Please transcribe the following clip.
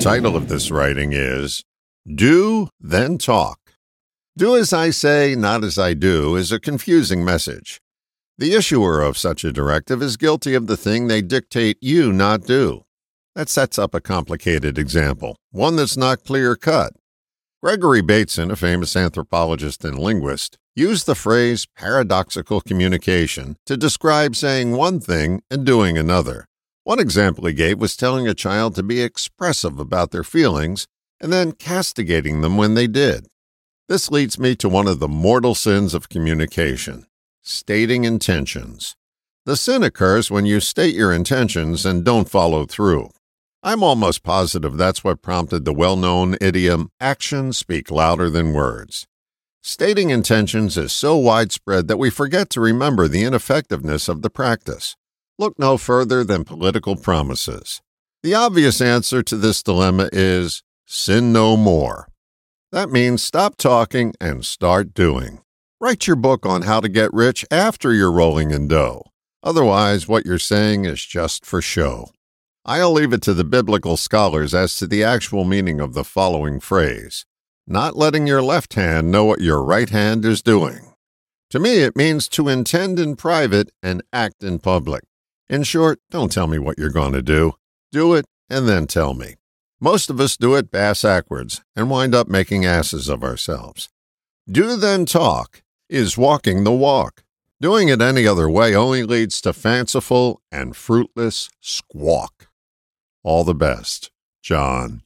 title of this writing is Do, Then Talk. Do as I say, not as I do is a confusing message. The issuer of such a directive is guilty of the thing they dictate you not do. That sets up a complicated example, one that's not clear cut. Gregory Bateson, a famous anthropologist and linguist, used the phrase paradoxical communication to describe saying one thing and doing another. One example he gave was telling a child to be expressive about their feelings and then castigating them when they did. This leads me to one of the mortal sins of communication stating intentions. The sin occurs when you state your intentions and don't follow through. I'm almost positive that's what prompted the well known idiom, actions speak louder than words. Stating intentions is so widespread that we forget to remember the ineffectiveness of the practice. Look no further than political promises. The obvious answer to this dilemma is sin no more. That means stop talking and start doing. Write your book on how to get rich after you're rolling in dough. Otherwise, what you're saying is just for show. I'll leave it to the biblical scholars as to the actual meaning of the following phrase not letting your left hand know what your right hand is doing. To me, it means to intend in private and act in public. In short, don't tell me what you're going to do. Do it and then tell me. Most of us do it bass backwards and wind up making asses of ourselves. Do then talk is walking the walk. Doing it any other way only leads to fanciful and fruitless squawk. All the best, John.